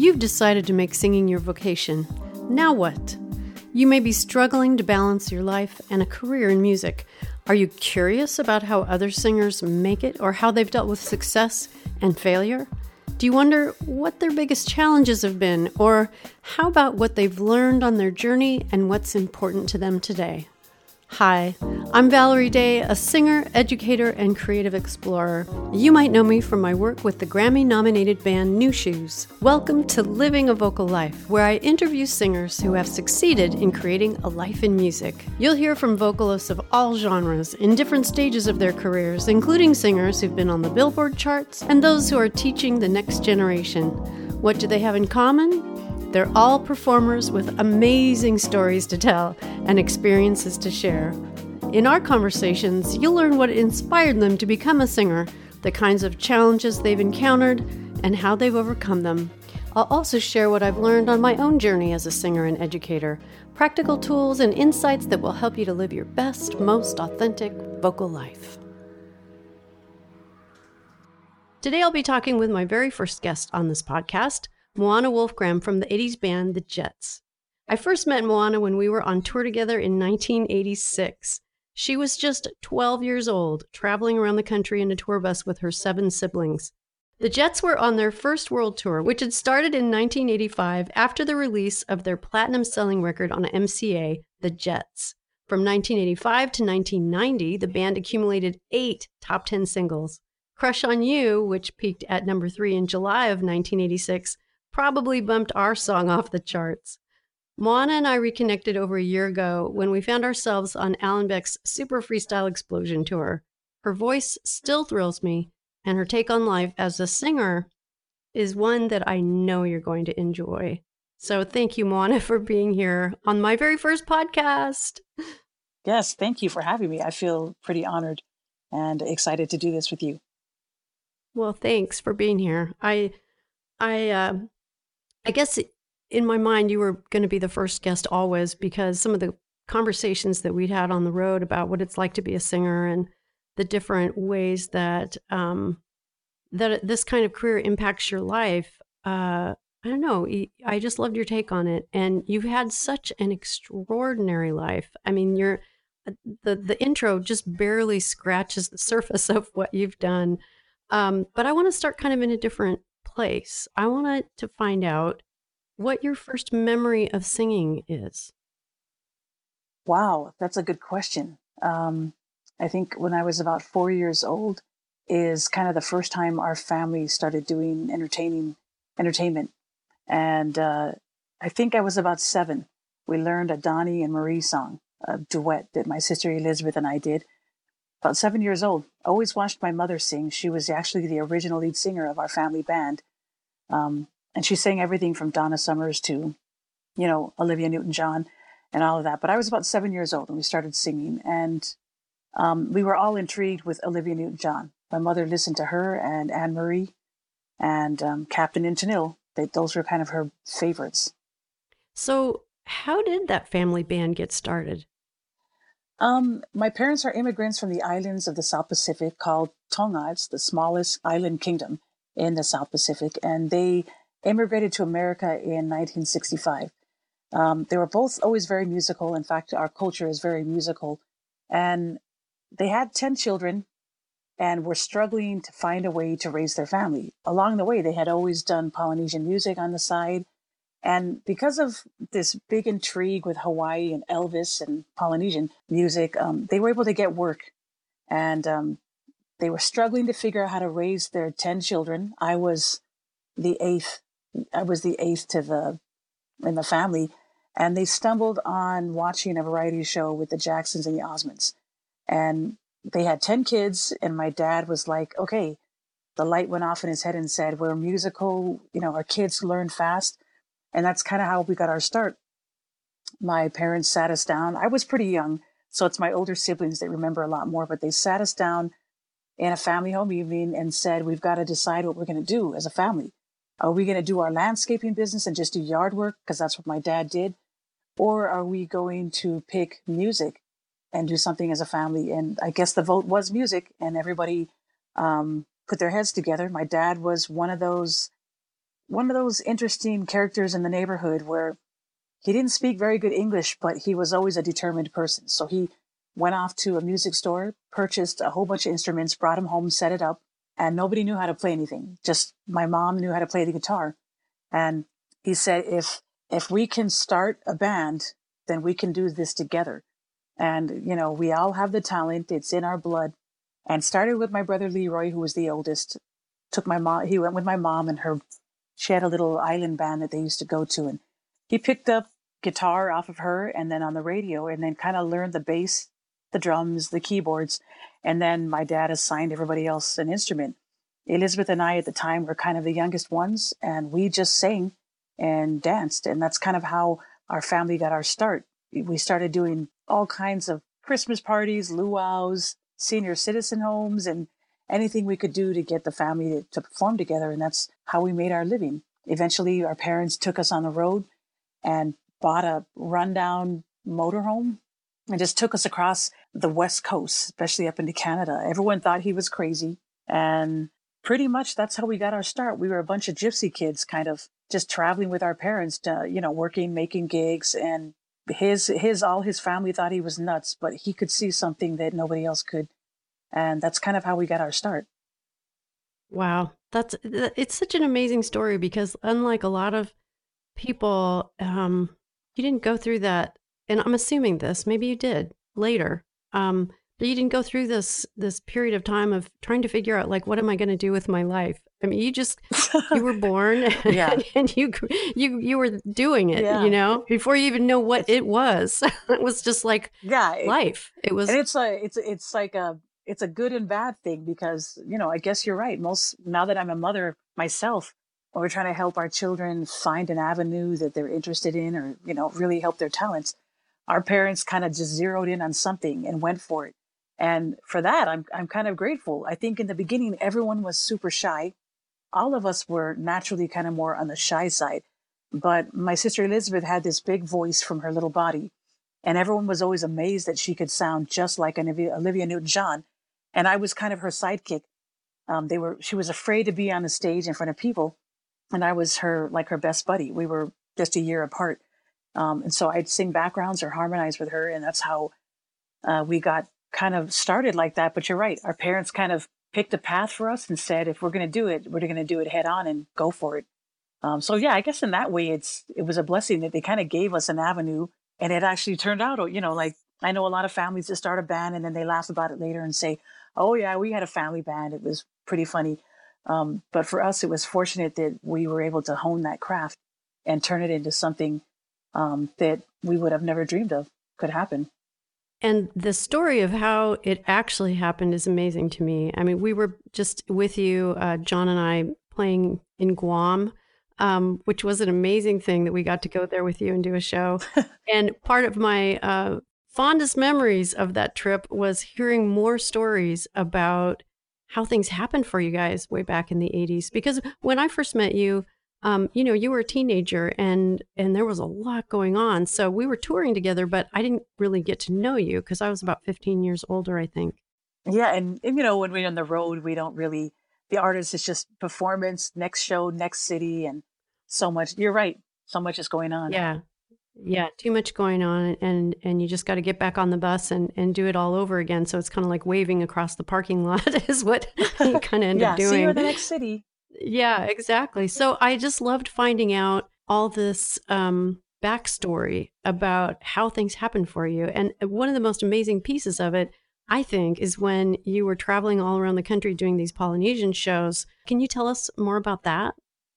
You've decided to make singing your vocation. Now what? You may be struggling to balance your life and a career in music. Are you curious about how other singers make it or how they've dealt with success and failure? Do you wonder what their biggest challenges have been, or how about what they've learned on their journey and what's important to them today? Hi, I'm Valerie Day, a singer, educator, and creative explorer. You might know me from my work with the Grammy nominated band Nu Shooz. Welcome to Living a Vocal Life, where I interview singers who have succeeded in creating a life in music. You'll hear from vocalists of all genres in different stages of their careers, including singers who've been on the Billboard charts and those who are teaching the next generation. What do they have in common? They're all performers with amazing stories to tell and experiences to share. In our conversations, you'll learn what inspired them to become a singer, the kinds of challenges they've encountered, and how they've overcome them. I'll also share what I've learned on my own journey as a singer and educator, practical tools and insights that will help you to live your best, most authentic vocal life. Today, I'll be talking with my very first guest on this podcast. Moana Wolfgramm from the 80s band The Jets. I first met Moana when we were on tour together in 1986. She was just 12 years old, traveling around the country in a tour bus with her seven siblings. The Jets were on their first world tour, which had started in 1985 after the release of their platinum selling record on MCA, The Jets. From 1985 to 1990, the band accumulated eight top 10 singles. Crush on You, which peaked at number three in July of 1986, probably bumped our song off the charts. Moana and I reconnected over a year ago when we found ourselves on Alan Beck's Super Freestyle Explosion tour. Her voice still thrills me, and her take on life as a singer is one that I know you're going to enjoy. So thank you, Moana, for being here on my very first podcast. Yes, thank you for having me. I feel pretty honored and excited to do this with you. Well, thanks for being here. I I uh, I guess in my mind, you were going to be the first guest always because some of the conversations that we'd had on the road about what it's like to be a singer and the different ways that um, that this kind of career impacts your life. Uh, I don't know. I just loved your take on it, and you've had such an extraordinary life. I mean, you're uh, the the intro just barely scratches the surface of what you've done. Um, but I want to start kind of in a different place, I wanted to find out what your first memory of singing is. Wow, that's a good question. Um, I think when I was about four years old is kind of the first time our family started doing entertaining entertainment, and uh, I think I was about seven. We learned a Donnie and Marie song, a duet that my sister Elizabeth and I did. About seven years old, always watched my mother sing. She was actually the original lead singer of our family band. Um, and she sang everything from Donna Summers to, you know, Olivia Newton John and all of that. But I was about seven years old when we started singing. And um, we were all intrigued with Olivia Newton John. My mother listened to her and Anne Murray and um, Captain and Tennille. They, those were kind of her favorites. So, how did that family band get started? Um, my parents are immigrants from the islands of the South Pacific called Tonga. It's the smallest island kingdom in the South Pacific, and they immigrated to America in 1965. Um, they were both always very musical. In fact, our culture is very musical. And they had 10 children and were struggling to find a way to raise their family. Along the way, they had always done Polynesian music on the side and because of this big intrigue with Hawaii and Elvis and Polynesian music, um, they were able to get work. And um, they were struggling to figure out how to raise their 10 children. I was the eighth. I was the eighth to the in the family. And they stumbled on watching a variety show with the Jacksons and the Osmonds. And they had 10 kids. And my dad was like, okay, the light went off in his head and said, we're musical. You know, our kids learn fast and that's kind of how we got our start. My parents sat us down. I was pretty young, so it's my older siblings that remember a lot more, but they sat us down in a family home evening and said, We've got to decide what we're going to do as a family. Are we going to do our landscaping business and just do yard work? Because that's what my dad did. Or are we going to pick music and do something as a family? And I guess the vote was music, and everybody um, put their heads together. My dad was one of those one of those interesting characters in the neighborhood where he didn't speak very good English, but he was always a determined person. So he went off to a music store, purchased a whole bunch of instruments, brought them home, set it up, and nobody knew how to play anything. Just my mom knew how to play the guitar. And he said, if, if we can start a band, then we can do this together. And, you know, we all have the talent. It's in our blood. And started with my brother Leroy, who was the oldest. Took my mom, he went with my mom and her, she had a little island band that they used to go to. And he picked up guitar off of her and then on the radio and then kind of learned the bass, the drums, the keyboards. And then my dad assigned everybody else an instrument. Elizabeth and I at the time were kind of the youngest ones and we just sang and danced. And that's kind of how our family got our start. We started doing all kinds of Christmas parties, luau's, senior citizen homes, and anything we could do to get the family to, perform together. And that's how we made our living. Eventually, our parents took us on the road and bought a rundown motorhome and just took us across the West Coast, especially up into Canada. Everyone thought he was crazy. And pretty much that's how we got our start. We were a bunch of gypsy kids, kind of just traveling with our parents, to, you know, working, making gigs. And his, his, all his family thought he was nuts, but he could see something that nobody else could. And that's kind of how we got our start. Wow. That's, it's such an amazing story because unlike a lot of people, um, you didn't go through that. And I'm assuming this, maybe you did later. Um, but you didn't go through this this period of time of trying to figure out like what am I going to do with my life. I mean, you just you were born, yeah. and, and you you you were doing it, yeah. you know, before you even know what it was. it was just like yeah, life. It was, and it's a it's it's like a it's a good and bad thing because you know I guess you're right. Most now that I'm a mother myself, we're trying to help our children find an avenue that they're interested in or you know really help their talents our parents kind of just zeroed in on something and went for it. And for that i'm i'm kind of grateful. I think in the beginning everyone was super shy. All of us were naturally kind of more on the shy side. But my sister elizabeth had this big voice from her little body and everyone was always amazed that she could sound just like olivia, olivia newton-john. And i was kind of her sidekick. Um, they were she was afraid to be on the stage in front of people and I was her like her best buddy. We were just a year apart, um, and so I'd sing backgrounds or harmonize with her, and that's how uh, we got kind of started like that. But you're right, our parents kind of picked a path for us and said, if we're going to do it, we're going to do it head on and go for it. Um, so yeah, I guess in that way, it's it was a blessing that they kind of gave us an avenue, and it actually turned out, you know, like I know a lot of families that start a band and then they laugh about it later and say, "Oh yeah, we had a family band. It was pretty funny." Um, but for us, it was fortunate that we were able to hone that craft and turn it into something um, that we would have never dreamed of could happen. And the story of how it actually happened is amazing to me. I mean, we were just with you, uh, John and I, playing in Guam, um, which was an amazing thing that we got to go there with you and do a show. and part of my uh, fondest memories of that trip was hearing more stories about how things happened for you guys way back in the 80s because when i first met you um, you know you were a teenager and and there was a lot going on. So we were touring together but i didn't really get to know you because i was about 15 years older i think. Yeah and, and you know when we're on the road we don't really the artist is just performance next show next city and so much you're right so much is going on. Yeah. Yeah too much going on and and you just got to get back on the bus and and do it all over again. So it's kind of like waving across the parking lot is what you kind of end yeah, up doing see you in the next city yeah exactly. So i just loved finding out all this um backstory about how things happen for you and one of the most amazing pieces of it i think is when you were traveling all around the country doing these polynesian shows. Can you tell us more about that?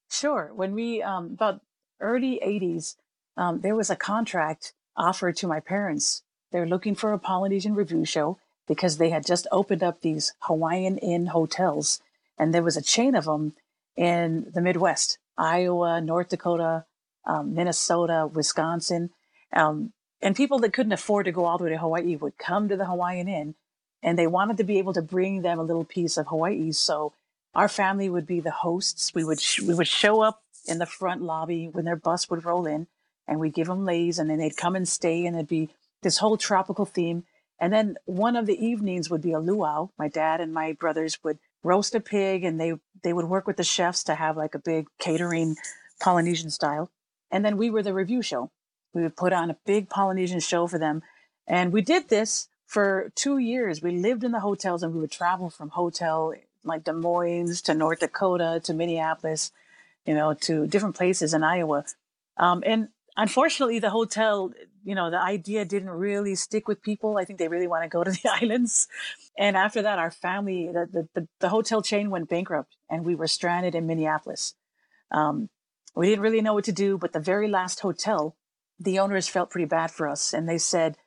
Sure. When we um about early 80s um, there was a contract offered to my parents. They're looking for a Polynesian revue show because they had just opened up these Hawaiian Inn hotels, and there was a chain of them in the Midwest Iowa, North Dakota, um, Minnesota, Wisconsin. Um, and people that couldn't afford to go all the way to Hawaii would come to the Hawaiian Inn, and they wanted to be able to bring them a little piece of Hawaii. So our family would be the hosts. We would sh- we would show up in the front lobby when their bus would roll in, and we'd give them leis and then they'd come and stay and it'd be this whole tropical theme. And then one of the evenings would be a luau. My dad and my brothers would roast a pig and they they would work with the chefs to have like a big catering Polynesian style. And then we were the revue show. We would put on a big Polynesian show for them. And we did this for two years. We lived in the hotels and we would travel from hotel like Des Moines to North Dakota to Minneapolis, you know, to different places in Iowa. Um, and unfortunately, the hotel, you know, the idea didn't really stick with people. I think they really want to go to the islands. And after that, our family, the, the, the hotel chain went bankrupt and we were stranded in Minneapolis. Um, we didn't really know what to do, but the very last hotel, the owners felt pretty bad for us. And they said,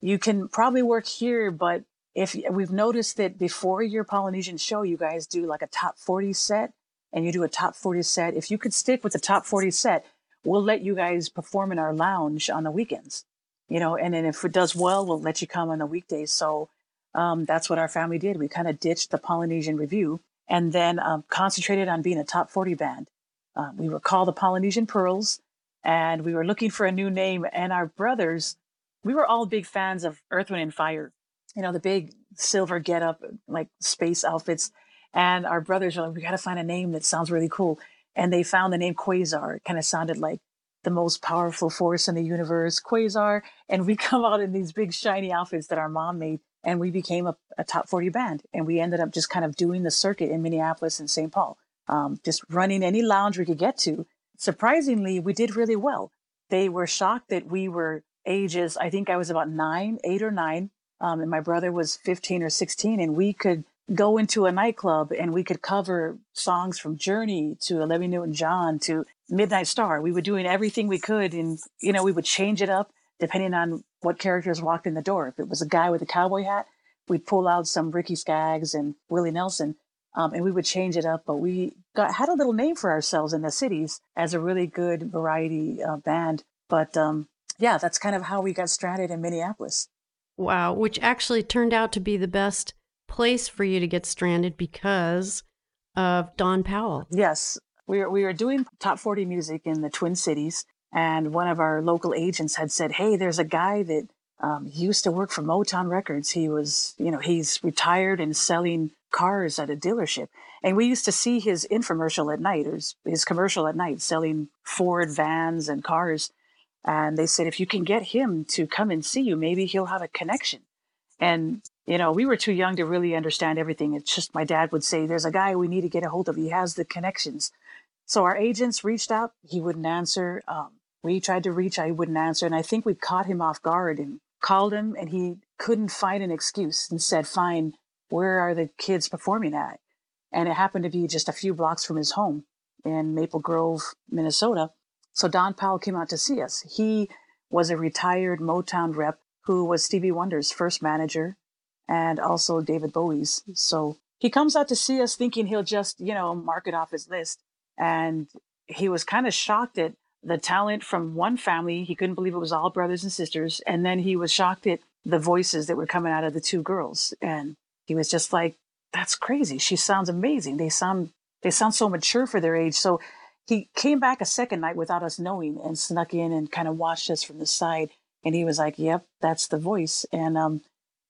you can probably work here, but if we've noticed that before your Polynesian show, you guys do like a top 40 set and you do a top 40 set. If you could stick with the top 40 set, we'll let you guys perform in our lounge on the weekends, you know, and then if it does well, we'll let you come on the weekdays. So um, that's what our family did. We kind of ditched the Polynesian revue and then um, concentrated on being a top 40 band. Uh, we were called the Polynesian Pearls and we were looking for a new name. And our brothers, we were all big fans of Earth, Wind, and Fire you know, the big silver get up, like space outfits. And our brothers are like, we got to find a name that sounds really cool. And they found the name Quasar. It kind of sounded like the most powerful force in the universe, Quasar. And we come out in these big shiny outfits that our mom made. And we became a, a top 40 band. And we ended up just kind of doing the circuit in Minneapolis and St. Paul, um, just running any lounge we could get to. Surprisingly, we did really well. They were shocked that we were ages, I think I was about nine, eight or nine um, and my brother was 15 or 16, and we could go into a nightclub and we could cover songs from Journey to Olivia Newton-John to Midnight Star. We were doing everything we could, and you know, we would change it up depending on what characters walked in the door. If it was a guy with a cowboy hat, we'd pull out some Ricky Skaggs and Willie Nelson, um, and we would change it up. But we got had a little name for ourselves in the cities as a really good variety uh, band. But um, yeah, that's kind of how we got stranded in Minneapolis. Wow, which actually turned out to be the best place for you to get stranded because of Don Powell. Yes, we were, we were doing top 40 music in the Twin Cities, and one of our local agents had said, Hey, there's a guy that um, used to work for Motown Records. He was, you know, he's retired and selling cars at a dealership. And we used to see his infomercial at night, his, his commercial at night, selling Ford vans and cars. And they said, if you can get him to come and see you, maybe he'll have a connection. And, you know, we were too young to really understand everything. It's just my dad would say, there's a guy we need to get a hold of. He has the connections. So our agents reached out. He wouldn't answer. Um, we tried to reach. He wouldn't answer. And I think we caught him off guard and called him and he couldn't find an excuse and said, fine, where are the kids performing at? And it happened to be just a few blocks from his home in Maple Grove, Minnesota. So Don Powell came out to see us. He was a retired Motown rep who was Stevie Wonder's first manager and also David Bowie's. So he comes out to see us thinking he'll just, you know, mark it off his list. And he was kind of shocked at the talent from one family. He couldn't believe it was all brothers and sisters. And then he was shocked at the voices that were coming out of the two girls. And he was just like, that's crazy. She sounds amazing. They sound, they sound so mature for their age. So he came back a second night without us knowing and snuck in and kind of watched us from the side. And he was like, Yep, that's the voice. And um,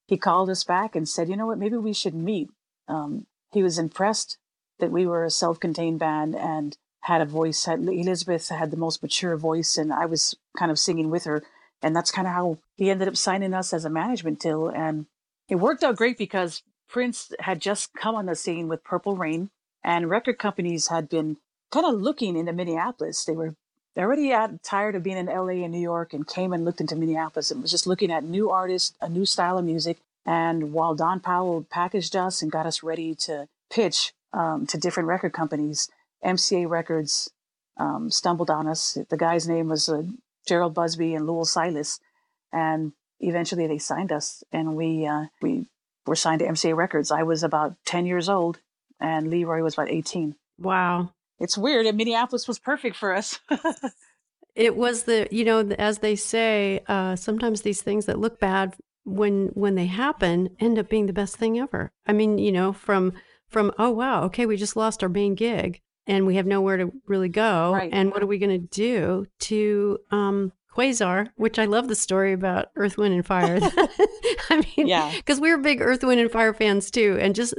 he called us back and said, You know what? Maybe we should meet. Um, he was impressed that we were a self contained band and had a voice. Had, Elizabeth had the most mature voice, and I was kind of singing with her. And that's kind of how he ended up signing us as a management deal. And it worked out great because Prince had just come on the scene with Purple Rain, and record companies had been kind of looking into Minneapolis. They were already tired of being in LA and New York and came and looked into Minneapolis and was just looking at new artists, a new style of music. And while Don Powell packaged us and got us ready to pitch um, to different record companies, MCA Records um, stumbled on us. The guy's name was uh, Jheryl Busby and Louil Silas. And eventually they signed us and we, uh, we were signed to MCA Records. I was about 10 years old and Leroy was about 18. Wow it's weird. And Minneapolis was perfect for us. it was the, you know, as they say, uh, sometimes these things that look bad when when they happen end up being the best thing ever. I mean, you know, from from oh wow, okay, we just lost our main gig and we have nowhere to really go, right. and what are we going to do to um, Quasar, which I love the story about Earth, Wind, and Fire. I mean, yeah, because we were big Earth, Wind, and Fire fans too, and just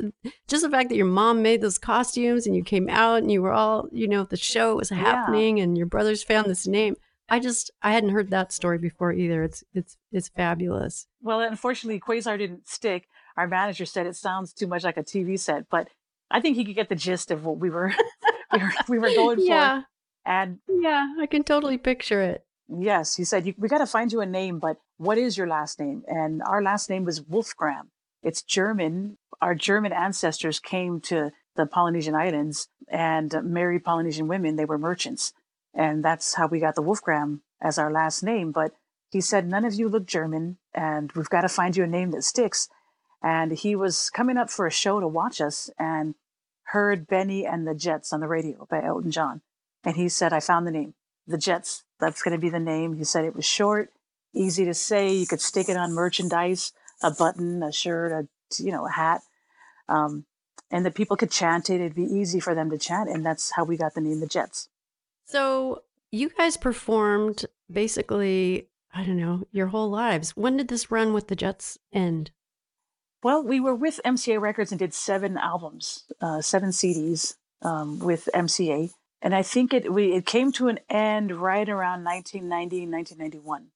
just the fact that your mom made those costumes and you came out and you were all, you know, the show was happening yeah. and your brothers found this name. I just I hadn't heard that story before either. It's it's it's fabulous. Well, unfortunately, Quasar didn't stick. Our manager said it sounds too much like a TV set, but I think he could get the gist of what we were we were, we were going yeah. for. And yeah, I can totally picture it. Yes, he said we got to find you a name, but what is your last name? And our last name was Wolfgramm. It's German. Our German ancestors came to the Polynesian islands and married Polynesian women. They were merchants. And that's how we got the Wolfgramm as our last name. But he said, None of you look German, and we've got to find you a name that sticks. And he was coming up for a show to watch us and heard Bennie and the Jets on the radio by Elton John. And he said, I found the name, the Jets. That's going to be the name. He said it was short, easy to say. You could stick it on merchandise, a button, a shirt, a you know, a hat. Um, and that people could chant it. It'd be easy for them to chant. And that's how we got the name the Jets. So you guys performed basically, I don't know, your whole lives. When did this run with the Jets end? Well, we were with MCA Records and did seven albums, uh, seven CDs um, with MCA. And I think it we it came to an end right around 1990, 1991.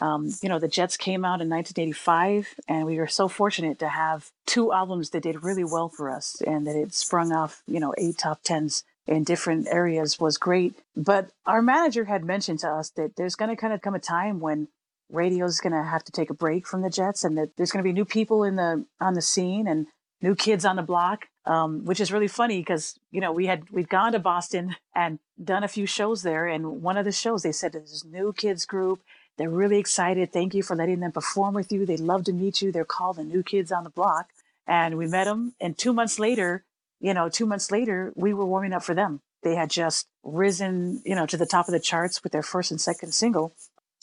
Um, you know, the Jets came out in 1985, and we were so fortunate to have two albums that did really well for us, and that it sprung off, you know, eight top tens in different areas was great. But our manager had mentioned to us that there's going to kind of come a time when radio is going to have to take a break from the Jets, and that there's going to be new people in the on the scene and new kids on the block. Um, which is really funny because you know we had we'd gone to Boston and done a few shows there, and one of the shows they said there's this new kids group. They're really excited. Thank you for letting them perform with you. They'd love to meet you. They're called the New Kids on the Block, and we met them. And two months later, you know, two months later, we were warming up for them. They had just risen, you know, to the top of the charts with their first and second single.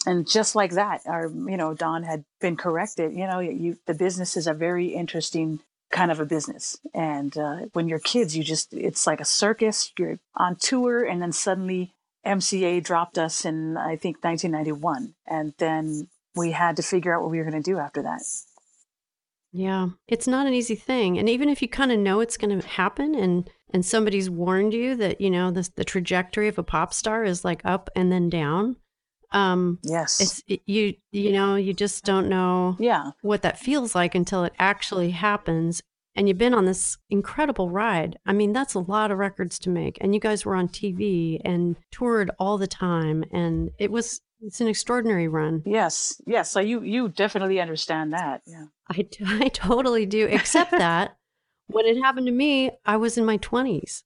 And just like that, our, you know, Don had been corrected. You know, you, the business is a very interesting kind of a business. And uh, when you're kids, you just, it's like a circus. You're on tour, and then suddenly MCA dropped us in, I think, 1991. And then we had to figure out what we were going to do after that. Yeah, it's not an easy thing. And even if you kind of know it's going to happen and and somebody's warned you that, you know, this the trajectory of a pop star is like up and then down. Um yes. It, you you know, you just don't know yeah. what that feels like until it actually happens and you've been on this incredible ride. I mean, that's a lot of records to make. And you guys were on TV and toured all the time and it was it's an extraordinary run. Yes, yes. So you you definitely understand that. Yeah, I, I totally do. Except that when it happened to me, I was in my twenties.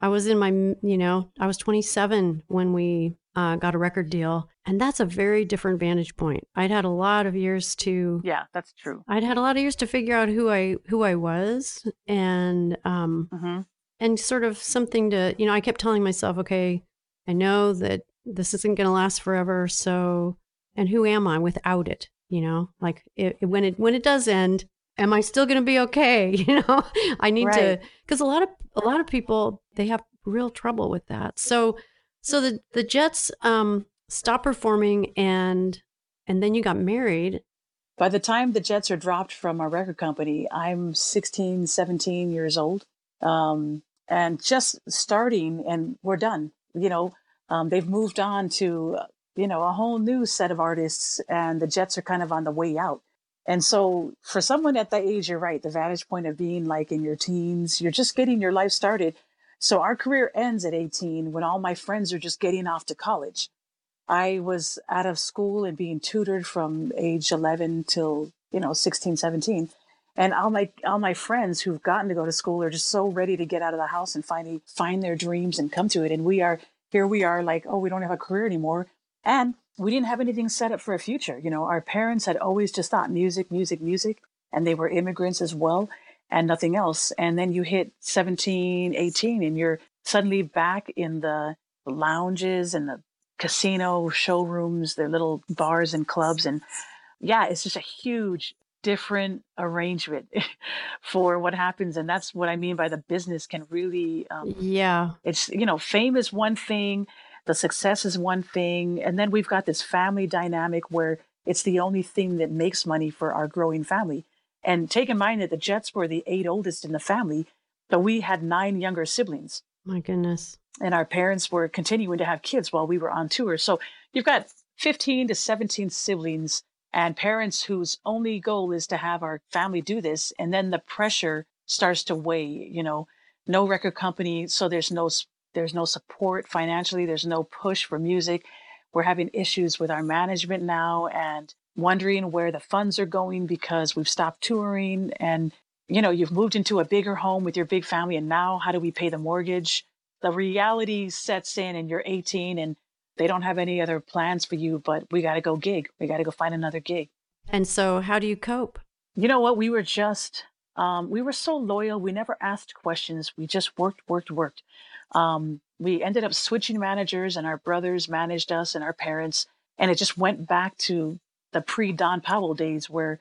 I was in my you know I was 27 when we uh, got a record deal, and that's a very different vantage point. I'd had a lot of years to yeah, that's true. I'd had a lot of years to figure out who I who I was, and um, mm-hmm. and sort of something to you know. I kept telling myself, okay, I know that this isn't going to last forever. So, and who am I without it? You know, like it, when it when it does end, am I still going to be okay? You know, I need right. to because a lot of a lot of people they have real trouble with that. So, so the the Jets um stopped performing and and then you got married. By the time the Jets are dropped from our record company, I'm 16, 17 years old. Um, and just starting and we're done. You know, um, they've moved on to you know a whole new set of artists, and the Jets are kind of on the way out. And so, for someone at that age, you're right. The vantage point of being like in your teens, you're just getting your life started. So our career ends at 18 when all my friends are just getting off to college. I was out of school and being tutored from age 11 till, you know, 16, 17. And all my, all my friends who've gotten to go to school are just so ready to get out of the house and finally find their dreams and come to it. And we are here we are like, oh, we don't have a career anymore. And we didn't have anything set up for a future. You know, our parents had always just thought music, music, music, and they were immigrants as well and nothing else. And then you hit 17, 18, and you're suddenly back in the lounges and the casino showrooms, the little bars and clubs. And yeah, it's just a huge different arrangement for what happens and that's what i mean by the business can really um, yeah it's you know fame is one thing the success is one thing. And then we've got this family dynamic where it's the only thing that makes money for our growing family. And take in mind that the Jets were the eight oldest in the family, but we had nine younger siblings. My goodness. And our parents were continuing to have kids while we were on tour. So you've got 15 to 17 siblings and parents whose only goal is to have our family do this. And then the pressure starts to weigh, you know, no record company. So there's no, there's no support financially. There's no push for music. We're having issues with our management now and wondering where the funds are going because we've stopped touring and you know you've moved into a bigger home with your big family and now how do we pay the mortgage? The reality sets in and you're 18 and they don't have any other plans for you but we got to go gig. We got to go find another gig. And so how do you cope? You know what? We were just um, we were so loyal. We never asked questions. We just worked worked worked. Um, we ended up switching managers and our brothers managed us and our parents and it just went back to the pre Don Powell days where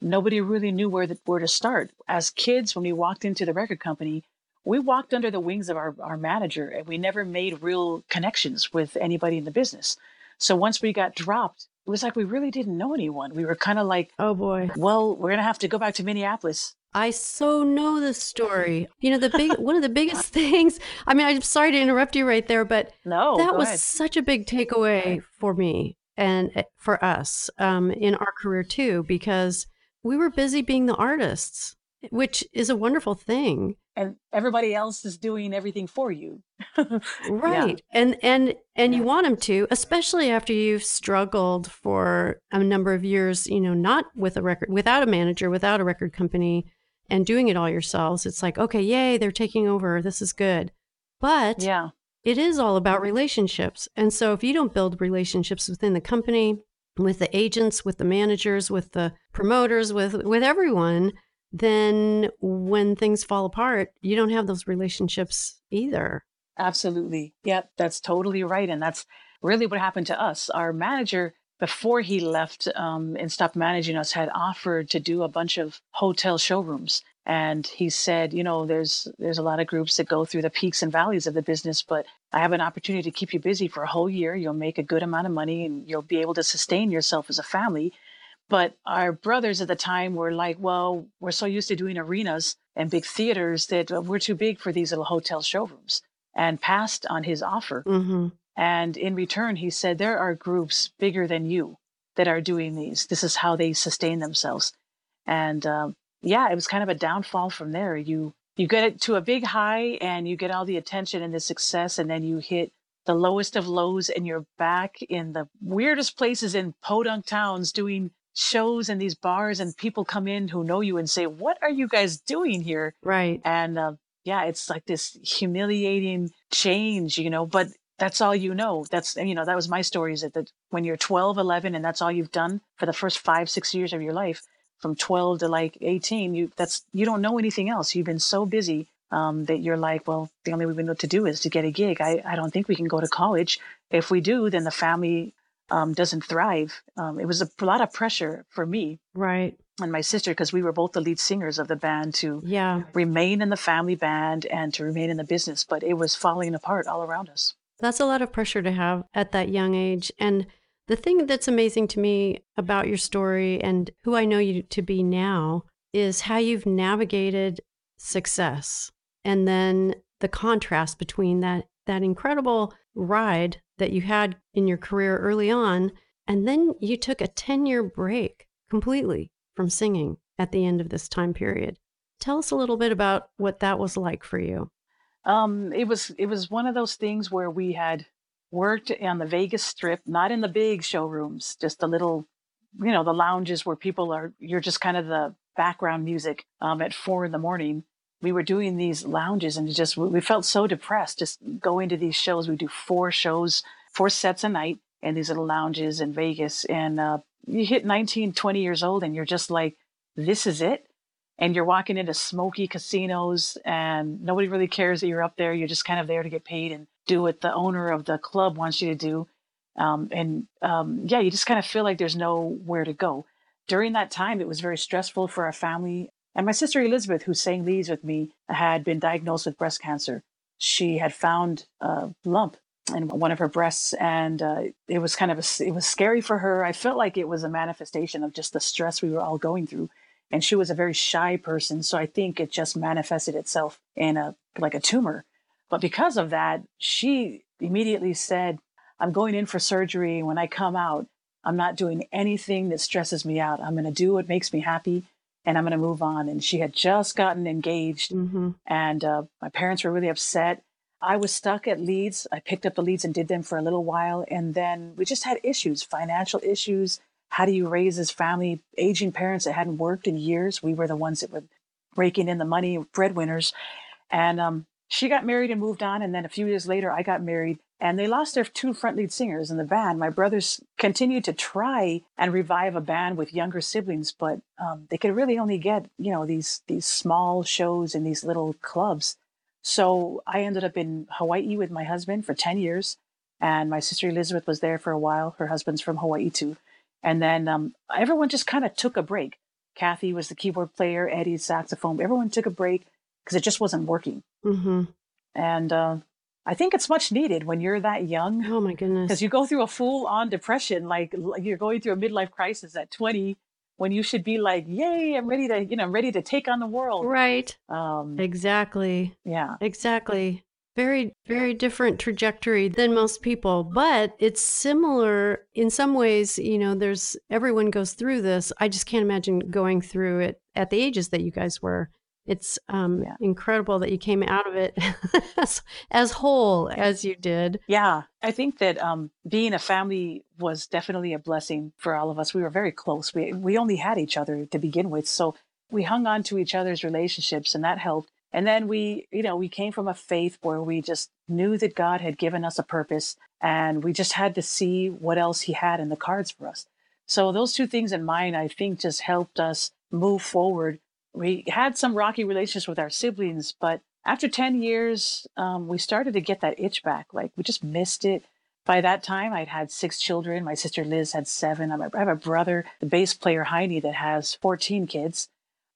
nobody really knew where the, where to start. As kids, when we walked into the record company, we walked under the wings of our, our manager and we never made real connections with anybody in the business. So once we got dropped, it was like we really didn't know anyone. We were kind of like, oh boy, well, we're going to have to go back to Minneapolis. I so know this story. You know, the big one of the biggest things. I mean, I'm sorry to interrupt you right there, but no, that was ahead. such a big takeaway for me and eh, for us um, in our career too, because we were busy being the artists, which is a wonderful thing. And everybody else is doing everything for you. right. Yeah. And and and yeah. you want them to, especially after you've struggled for a number of years, you know, not with a record without a manager, without a record company and doing it all yourselves. It's like, okay, yay, they're taking over. This is good. But yeah it is all about relationships. And so if you don't build relationships within the company, with the agents, with the managers, with the promoters, with with everyone, then when things fall apart, you don't have those relationships either. Absolutely. Yep, that's totally right. And that's really what happened to us. Our manager, before he left um, and stopped managing us, had offered to do a bunch of hotel showrooms and he said you know there's there's a lot of groups that go through the peaks and valleys of the business but i have an opportunity to keep you busy for a whole year. You'll make a good amount of money and you'll be able to sustain yourself as a family. But our brothers at the time were like well we're so used to doing arenas and big theaters that we're too big for these little hotel showrooms and passed on his offer. Mm-hmm. and in return he said there are groups bigger than you that are doing these. This is how they sustain themselves. And um, yeah, it was kind of a downfall from there. You you get it to a big high and you get all the attention and the success, and then you hit the lowest of lows and you're back in the weirdest places in podunk towns doing shows in these bars and people come in who know you and say what are you guys doing here? Right. And uh, yeah it's like this humiliating change you know but that's all you know. That's you know that was my story is that, that when you're 12 11 and that's all you've done for the first five six years of your life from 12 to like 18 you that's you don't know anything else. You've been so busy um, that you're like well the only way we know to do is to get a gig. I, I don't think we can go to college. If we do then the family um, doesn't thrive. Um, it was a, a, lot of pressure for me right. and my sister because we were both the lead singers of the band to yeah. remain in the family band and to remain in the business but it was falling apart all around us. That's a lot of pressure to have at that young age. And the thing that's amazing to me about your story and who I know you to be now is how you've navigated success and then the contrast between that that incredible ride that you had in your career early on and then you took a 10-year break completely from singing at the end of this time period. Tell us a little bit about what that was like for you. Um, it was it was one of those things where we had worked on the Vegas Strip, not in the big showrooms, just the little, you know, the lounges where people are, you're just kind of the background music um, at four in the morning. We were doing these lounges and just, we felt so depressed just going to these shows. We do four shows, four sets a night in these little lounges in Vegas. And uh, you hit 19, 20 years old and you're just like, this is it. And you're walking into smoky casinos and nobody really cares that you're up there. You're just kind of there to get paid and do what the owner of the club wants you to do. Um, and um, yeah, you just kind of feel like there's nowhere to go. During that time, it was very stressful for our family. And my sister Elizabeth, who sang leads with me, had been diagnosed with breast cancer. She had found a lump in one of her breasts, and uh, it was kind of a, it was scary for her. I felt like it was a manifestation of just the stress we were all going through, and she was a very shy person, so I think it just manifested itself in a like a tumor. But because of that, she immediately said, "I'm going in for surgery. When I come out, I'm not doing anything that stresses me out. I'm going to do what makes me happy." and I'm going to move on. And she had just gotten engaged, mm-hmm. and uh, my parents were really upset. I was stuck at Leeds. I picked up the leads and did them for a little while. And then we just had issues, financial issues. How do you raise this family? Aging parents that hadn't worked in years. We were the ones that were breaking in the money, breadwinners. And um, she got married and moved on. And then a few years later, I got married. And they lost their two front lead singers in the band. My brothers continued to try and revive a band with younger siblings, but um, they could really only get, you know, these these small shows in these little clubs. So I ended up in Hawaii with my husband for 10 years. And my sister Elizabeth was there for a while. Her husband's from Hawaii too. And then um, everyone just kind of took a break. Kathy was the keyboard player, Eddie saxophone. Everyone took a break because it just wasn't working. Mm-hmm. And uh, I think it's much needed when you're that young. Oh my goodness! Because you go through a full-on depression, like you're going through a midlife crisis at 20, when you should be like, yay, I'm ready to, you know, I'm ready to take on the world. Right. Um, exactly. Yeah. Exactly. Very, very different trajectory than most people, but it's similar in some ways. You know, there's everyone goes through this. I just can't imagine going through it at the ages that you guys were it's um, yeah. incredible that you came out of it as, as, whole as you did. Yeah, I think that um, being a family was definitely a blessing for all of us. We were very close. We we only had each other to begin with, so we hung on to each other's relationships, and that helped. And then we, you know, we came from a faith where we just knew that God had given us a purpose, and we just had to see what else He had in the cards for us. So those two things in mind, I think, just helped us move forward we had some rocky relationships with our siblings, but after 10 years, um, we started to get that itch back. Like we just missed it. By that time, I'd had six children. My sister Liz had seven. I have a brother, the bass player Haini, that has 14 kids.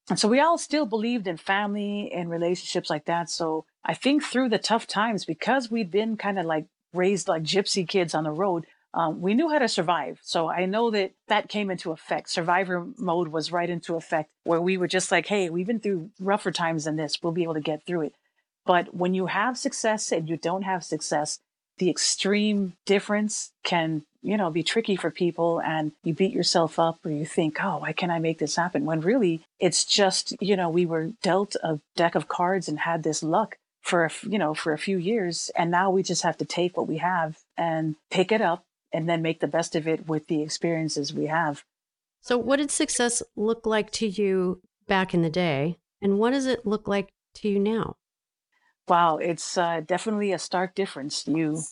And so we all still believed in family and relationships like that. So I think through the tough times, because we'd been kind of like raised like gypsy kids on the road, um, we knew how to survive. So I know that that came into effect. Survivor mode was right into effect where we were just like, hey, we've been through rougher times than this. We'll be able to get through it. But when you have success and you don't have success, the extreme difference can, you know, be tricky for people and you beat yourself up or you think, oh, why can't I make this happen? When really it's just, you know, we were dealt a deck of cards and had this luck for, a, you know, for a few years. And now we just have to take what we have and pick it up and then make the best of it with the experiences we have. So, what did success look like to you back in the day? And what does it look like to you now? Wow, it's uh, definitely a stark difference. You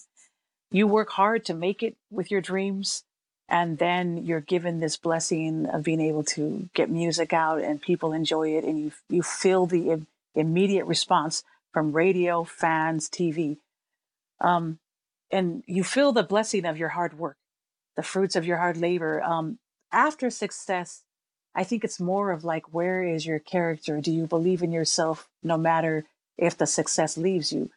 you work hard to make it with your dreams, and then you're given this blessing of being able to get music out and people enjoy it, and you you feel the Im- immediate response from radio, fans, TV. Um, and you feel the blessing of your hard work, the fruits of your hard labor. Um, after success, I think it's more of like, where is your character? Do you believe in yourself no matter if the success leaves you?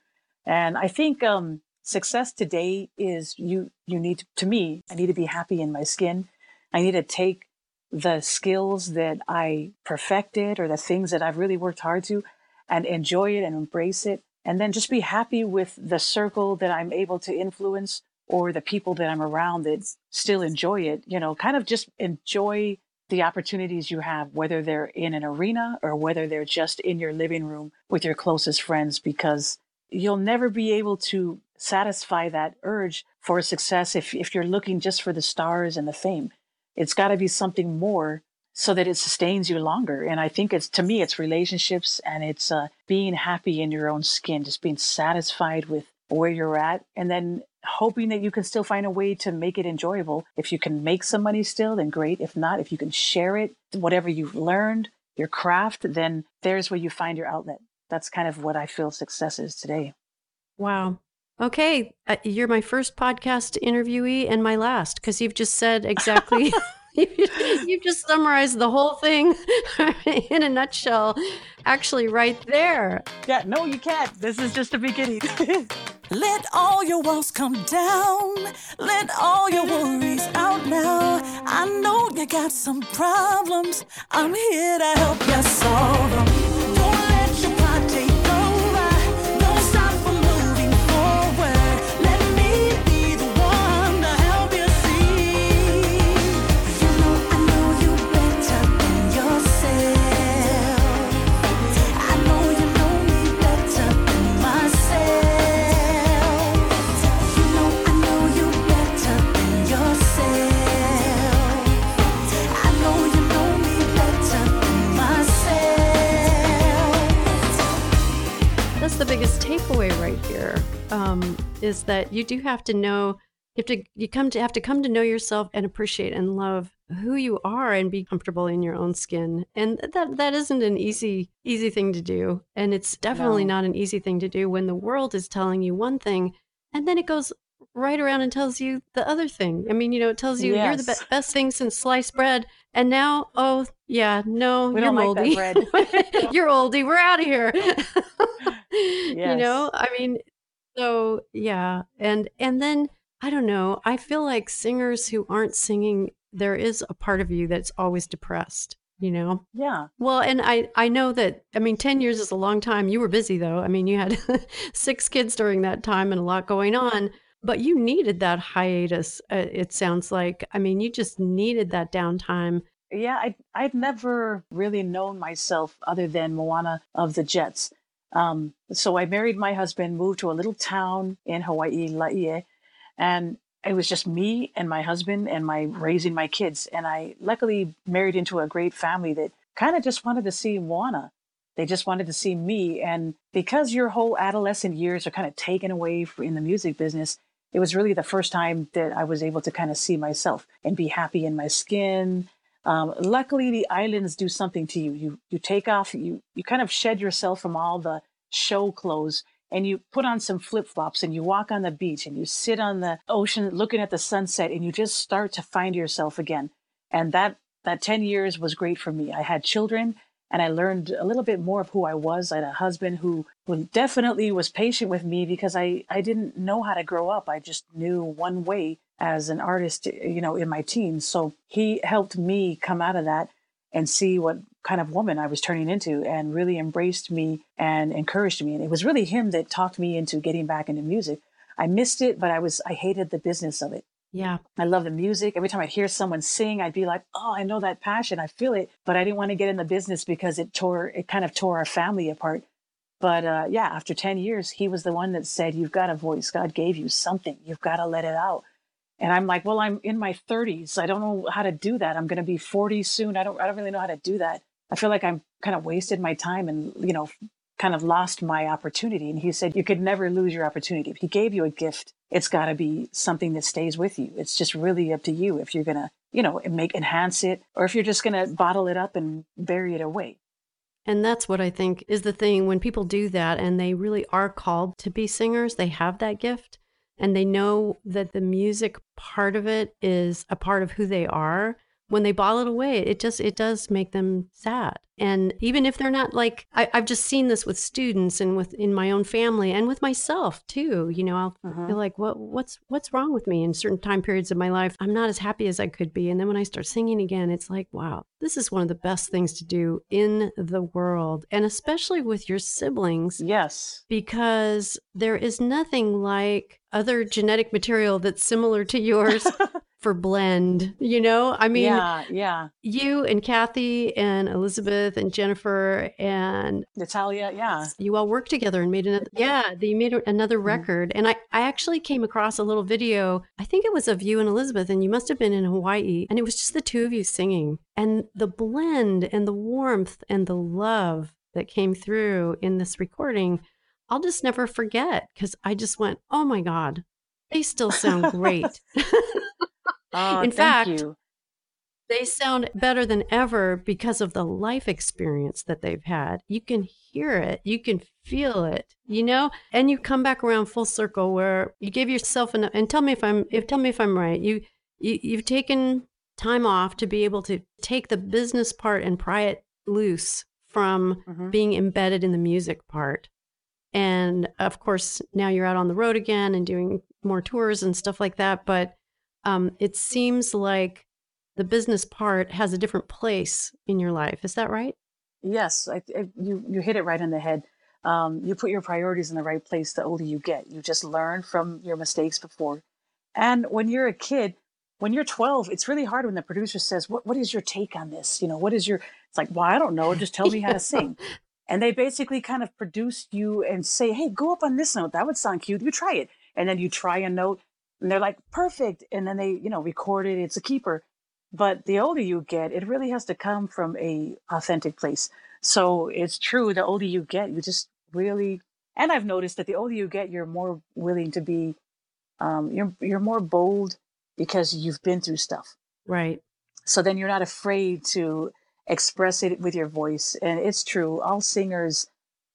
And I think um, success today is you, you need, to, to me, I need to be happy in my skin. I need to take the skills that I perfected or the things that I've really worked hard to and enjoy it and embrace it and then just be happy with the circle that I'm able to influence or the people that I'm around that still enjoy it. You know, kind of just enjoy the opportunities you have, whether they're in an arena or whether they're just in your living room with your closest friends, because you'll never be able to satisfy that urge for success if, if you're looking just for the stars and the fame. It's got to be something more so that it sustains you longer. And I think it's to me, it's relationships and it's uh, being happy in your own skin, just being satisfied with where you're at, and then hoping that you can still find a way to make it enjoyable. If you can make some money still, then great. If not, if you can share it, whatever you've learned, your craft, then there's where you find your outlet. That's kind of what I feel success is today. Wow. Okay, uh, you're my first podcast interviewee and my last because you've just said exactly You've just summarized the whole thing in a nutshell, actually, right there. Yeah, no, you can't. This is just the beginning. Let all your walls come down. Let all your worries out now. I know you got some problems. I'm here to help you solve them. Um, is that you do have to know you have to you come to have to come to know yourself and appreciate and love who you are and be comfortable in your own skin. And that that isn't an easy easy thing to do. And it's definitely no. not an easy thing to do when the world is telling you one thing and then it goes right around and tells you the other thing. I mean you know it tells you yes. you're the be- best thing since sliced bread. And now oh yeah no we you're moldy. like you're oldie. We're out of here yes. you know i mean so yeah, and and then I don't know. I feel like singers who aren't singing, there is a part of you that's always depressed. You know. Yeah. Well, and I I know that. I mean, ten years is a long time. You were busy though. I mean, you had six kids during that time and a lot going on. But you needed that hiatus. Uh, it sounds like. I mean, you just needed that downtime yeah, I I'd never really known myself other than Moana of the Jets. Um, so I married my husband, moved to a little town in Hawaii, Laie, and it was just me and my husband and my raising my kids. And I luckily married into a great family that kind of just wanted to see Moana. They just wanted to see me. And because your whole adolescent years are kind of taken away in the music business, it was really the first time that I was able to kind of see myself and be happy in my skin. Um, luckily, the islands do something to you. You you take off, you you kind of shed yourself from all the show clothes, and you put on some flip flops, and you walk on the beach, and you sit on the ocean looking at the sunset, and you just start to find yourself again. And that that ten years was great for me. I had children, and I learned a little bit more of who I was. I had a husband who, who definitely was patient with me because I, I didn't know how to grow up. I just knew one way as an artist, you know, in my teens. So he helped me come out of that and see what kind of woman I was turning into and really embraced me and encouraged me. And it was really him that talked me into getting back into music. I missed it, but I was, I hated the business of it. Yeah. I love the music. Every time I'd hear someone sing, I'd be like, oh, I know that passion. I feel it. But I didn't want to get in the business because it tore, it kind of tore our family apart. But uh, yeah, after 10 years, he was the one that said, You've got a voice. God gave you something. You've got to let it out. And I'm like, Well, I'm in my 30s. I don't know how to do that. I'm going to be 40 soon. I don't, I don't really know how to do that. I feel like I'm kind of wasted my time and, you know, kind of lost my opportunity. And he said, You could never lose your opportunity. If he gave you a gift, it's got to be something that stays with you. It's just really up to you if you're going to, you know, make enhance it or if you're just going to bottle it up and bury it away. And that's what I think is the thing when people do that and they really are called to be singers, they have that gift and they know that the music part of it is a part of who they are when they bottle it away it just it does make them sad. And even if they're not like I, have just seen this with students and with in my own family and with myself too you know i'll uh-huh. feel like what what's what's wrong with me in certain time periods of my life? I'm not as happy as i could be. And then when i start singing again it's like wow this is one of the best things to do in the world. And especially with your siblings yes. because there is nothing like other genetic material that's similar to yours for blend, you know? I mean, yeah, yeah. You and Kathy and Elizabeth and Jennifer and Natalia, yeah. You all worked together and made another, yeah, they made another mm-hmm. record. And I, I actually came across a little video, I think it was of you and Elizabeth, and you must have been in Hawaii. And it was just the two of you singing. And the blend and the warmth and the love that came through in this recording, I'll just never forget because I just went, oh my God, they still sound great. Oh, In fact, you. they sound better than ever because of the life experience that they've had. You can hear it, you can feel it, you know, and you come back around full circle where you give yourself an and tell me if I'm if tell me if I'm right. You, you you've taken time off to be able to take the business part and pry it loose from mm-hmm. being embedded in the music part. And of course, now you're out on the road again and doing more tours and stuff like that. But um, it seems like the business part has a different place in your life. Is that right? Yes, I, I, you you hit it right on the head. Um, you put your priorities in the right place. The older you get, you just learn from your mistakes before. And when you're a kid, when you're 12, it's really hard when the producer says, "What what is your take on this? You know, what is your?" It's like, "Well, I don't know. Just tell me how to sing." And they basically kind of produce you and say, "Hey, go up on this note. That would sound cute. You try it." And then you try a note, and they're like, "Perfect." And then they, you know, record it. It's a keeper. But the older you get, it really has to come from a authentic place. So it's true. The older you get, you just really, and I've noticed that the older you get, you're more willing to be, um, you're you're more bold because you've been through stuff. Right. So then you're not afraid to express it with your voice. And it's true. All singers,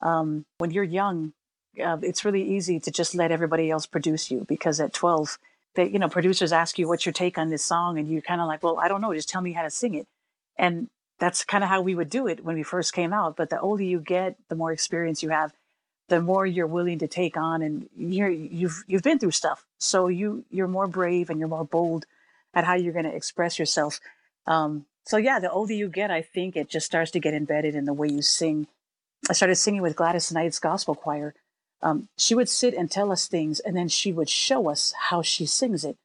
um, when you're young, uh, it's really easy to just let everybody else produce you because at 12, they, you know, producers ask you, what's your take on this song? And you're kind of like, well, I don't know. Just tell me how to sing it. And that's kind of how we would do it when we first came out. But the older you get, the more experience you have, the more you're willing to take on and you're, you've you've been through stuff so you you're more brave and you're more bold at how you're going to express yourself um, so yeah the older you get i think it just starts to get embedded in the way you sing i started singing with gladys knight's gospel choir um, she would sit and tell us things and then she would show us how she sings it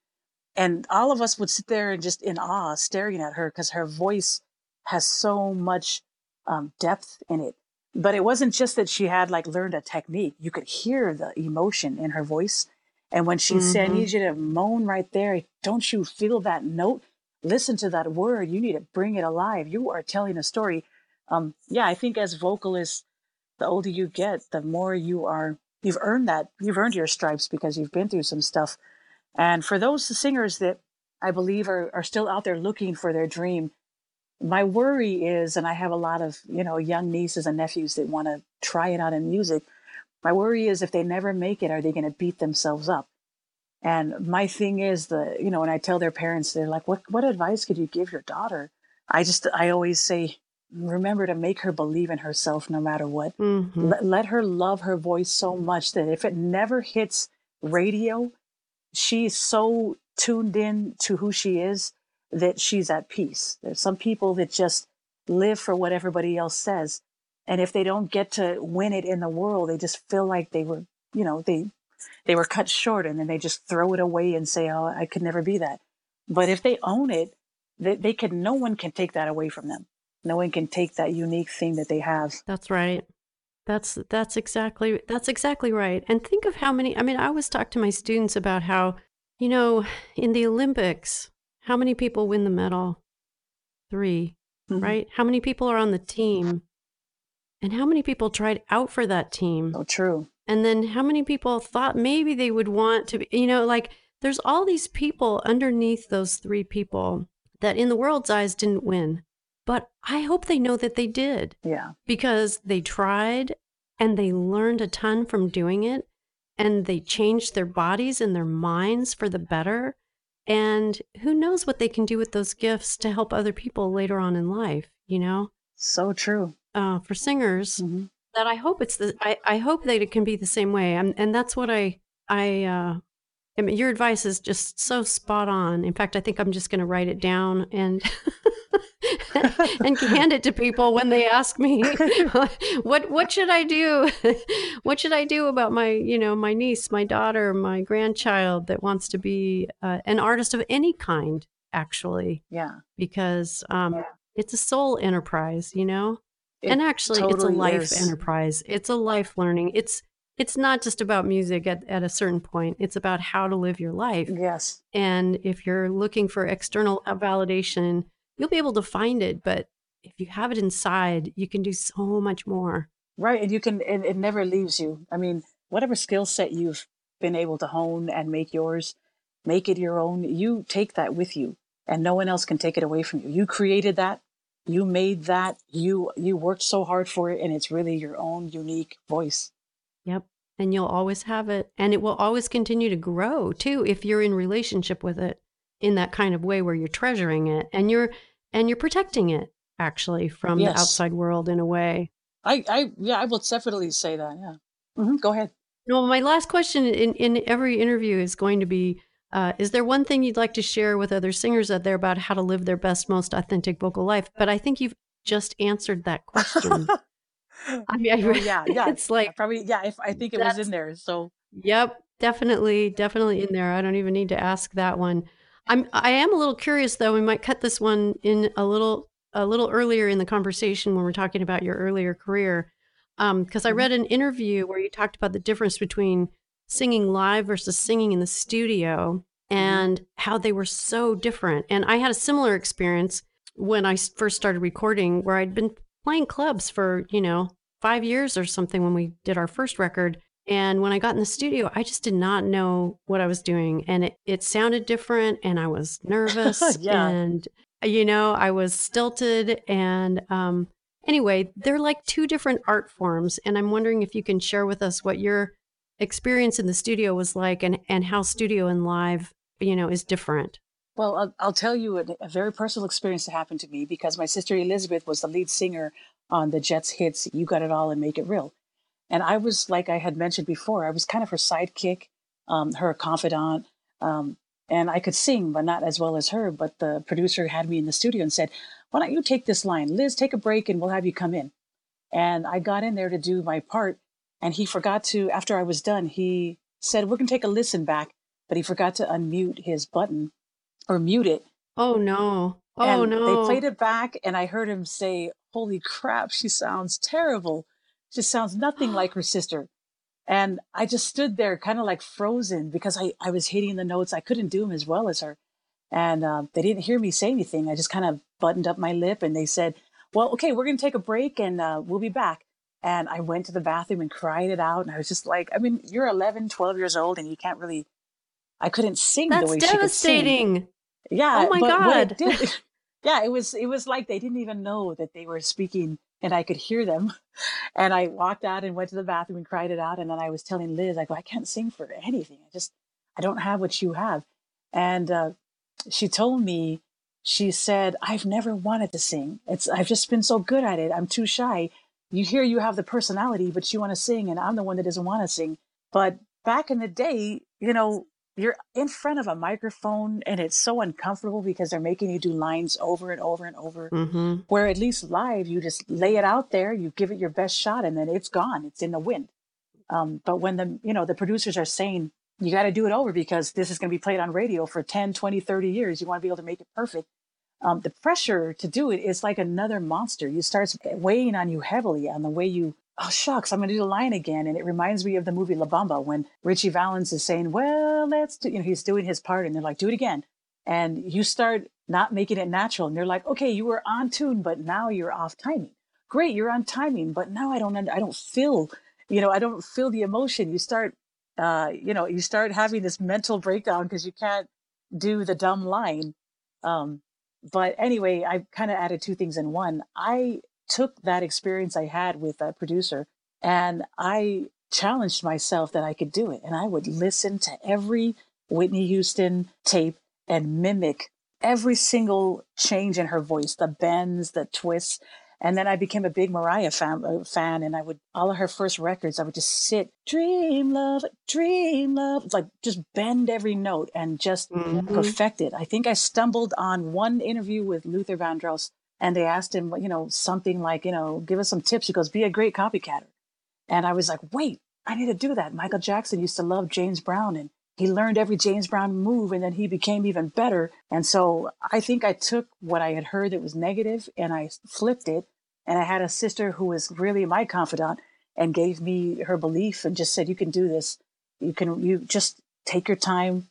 and all of us would sit there and just in awe staring at her because her voice has so much um, depth in it but it wasn't just that she had like learned a technique. You could hear the emotion in her voice. And when she mm-hmm. said, I need you to moan right there, don't you feel that note? Listen to that word. You need to bring it alive. You are telling a story. Um, yeah, I think as vocalists, the older you get, the more you are, you've earned that, you've earned your stripes because you've been through some stuff. And for those singers that I believe are, are still out there looking for their dream, my worry is, and I have a lot of, you know, young nieces and nephews that want to try it out in music. My worry is if they never make it, are they going to beat themselves up? And my thing is the, you know, when I tell their parents, they're like, what, what advice could you give your daughter? I just, I always say, remember to make her believe in herself no matter what. Mm-hmm. Let, let her love her voice so much that if it never hits radio, she's so tuned in to who she is that she's at peace. There's some people that just live for what everybody else says. And if they don't get to win it in the world, they just feel like they were, you know, they they were cut short and then they just throw it away and say, Oh, I could never be that. But if they own it, they, they can no one can take that away from them. No one can take that unique thing that they have. That's right. That's that's exactly that's exactly right. And think of how many I mean, I always talk to my students about how, you know, in the Olympics, how many people win the medal? 3 mm-hmm. right? How many people are on the team? And how many people tried out for that team? Oh, true. And then how many people thought maybe they would want to be, you know, like there's all these people underneath those three people that in the world's eyes didn't win. But I hope they know that they did. Yeah. Because they tried and they learned a ton from doing it and they changed their bodies and their minds for the better. And who knows what they can do with those gifts to help other people later on in life, you know? So true. Uh, for singers, mm-hmm. that I hope it's the, I, I hope that it can be the same way. And, and that's what I, I, uh, I mean, your advice is just so spot on. In fact, I think I'm just going to write it down and and hand it to people when they ask me what what should I do? what should I do about my you know my niece, my daughter, my grandchild that wants to be uh, an artist of any kind? Actually, yeah, because um, yeah. it's a soul enterprise, you know. It and actually, totally it's a life is. enterprise. It's a life learning. It's it's not just about music at, at a certain point. It's about how to live your life. Yes. And if you're looking for external validation, you'll be able to find it. But if you have it inside, you can do so much more. Right. And you can, and it never leaves you. I mean, whatever skill set you've been able to hone and make yours, make it your own, you take that with you and no one else can take it away from you. You created that. You made that. You, you worked so hard for it and it's really your own unique voice. Yep. And you'll always have it. And it will always continue to grow too if you're in relationship with it. In that kind of way where you're treasuring it and you're and you're protecting it actually from yes. the outside world in a way. I, I, yeah, I will definitely say that. Yeah. Mm-hmm. Go ahead. No, my last question in, in every interview is going to be uh, Is there one thing you'd like to share with other singers out there about how to live their best, most authentic vocal life? But I think you've just answered that question. I mean, I, oh, yeah, yeah. It's like probably, yeah. If I think it was in there, so yep, definitely, definitely in there. I don't even need to ask that one. I'm, I am a little curious though. We might cut this one in a little, a little earlier in the conversation when we're talking about your earlier career, because um, I mm-hmm. read an interview where you talked about the difference between singing live versus singing in the studio mm-hmm. and how they were so different. And I had a similar experience when I first started recording, where I'd been playing clubs for you know five years or something when we did our first record. And when I got in the studio, I just did not know what I was doing. And it, it sounded different and I was nervous. yeah. And, you know, I was stilted. And um, anyway, they're like two different art forms. And I'm wondering if you can share with us what your experience in the studio was like and, and how studio and live, you know, is different. Well, I'll, I'll tell you a, a very personal experience that happened to me because my sister Elizabeth was the lead singer on the Jets hits You Got It All and Make It Real. And I was, like I had mentioned before, I was kind of her sidekick, um, her confidant. Um, and I could sing, but not as well as her. But the producer had me in the studio and said, Why don't you take this line? Liz, take a break and we'll have you come in. And I got in there to do my part. And he forgot to, after I was done, he said, We're going to take a listen back. But he forgot to unmute his button or mute it. Oh, no. Oh, and no. They played it back, and I heard him say, Holy crap, she sounds terrible. She sounds nothing like her sister. And I just stood there kind of like frozen because I, I was hitting the notes. I couldn't do them as well as her. And uh, they didn't hear me say anything. I just kind of buttoned up my lip and they said, Well, okay, we're going to take a break and uh, we'll be back. And I went to the bathroom and cried it out. And I was just like, I mean, you're 11, 12 years old and you can't really, I couldn't sing That's the way devastating. she could sing. Yeah. Oh my God. Did, yeah, it was, it was like they didn't even know that they were speaking and I could hear them. And I walked out and went to the bathroom and cried it out. And then I was telling Liz, I go, I can't sing for anything. I just, I don't have what you have. And uh, she told me, she said, I've never wanted to sing. It's, I've just been so good at it. I'm too shy. You hear you have the personality, but you want to sing, and I'm the one that doesn't want to sing. But back in the day, you know, you're in front of a microphone and it's so uncomfortable because they're making you do lines over and over and over. Mm-hmm. Where at least live, you just lay it out there, you give it your best shot, and then it's gone. It's in the wind. Um, but when the you know the producers are saying you got to do it over because this is going to be played on radio for 10, 20, 30 years, you want to be able to make it perfect. Um, the pressure to do it is like another monster. You starts weighing on you heavily on the way you oh shucks, I'm going to do the line again. And it reminds me of the movie La Bamba when Ritchie Valens is saying, well, let's do, you know, he's doing his part and they're like, do it again. And you start not making it natural. And they're like, okay, you were on tune, but now you're off timing. Great, you're on timing, but now I don't, I don't feel, you know, I don't feel the emotion. You start, uh, you know, you start having this mental breakdown because you can't do the dumb line. Um, but anyway, I kind of added two things in one. I took that experience I had with that producer and I challenged myself that I could do it. And I would listen to every Whitney Houston tape and mimic every single change in her voice, the bends, the twists. And then I became a big Mariah fan, uh, fan, and I would all of her first records. I would just sit, dream love, dream love, like just bend every note and just mm-hmm. perfect it. I think I stumbled on one interview with Luther Vandross and they asked him, you know, something like, you know, give us some tips. He goes, be a great copycatter. And I was like, wait, I need to do that. Michael Jackson used to love James Brown and he learned every James Brown move and then he became even better. And so I think I took what I had heard that was negative and I flipped it. And I had a sister who was really my confidant and gave me her belief and just said, you can do this. You can, you just take your time,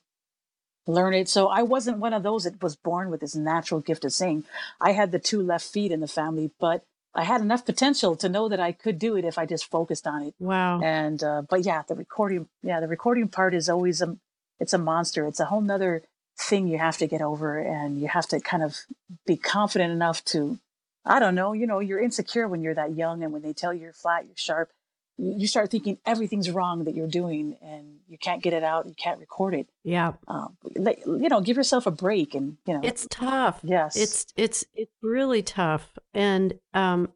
learn it. So I wasn't one of those that was born with this natural gift of singing. I had the two left feet in the family, but I had enough potential to know that I could do it if I just focused on it. Wow. And uh, but yeah, the recording, yeah, the recording part is always a, it's a monster. It's a whole nother thing you have to get over, and you have to kind of be confident enough to, I don't know, you know, you're insecure when you're that young, and when they tell you you're flat, you're sharp, you start thinking everything's wrong that you're doing and you can't get it out, you can't record it. Yeah. Um, you know, give yourself a break and, you know. It's tough. Yes. It's it's it's really tough. And um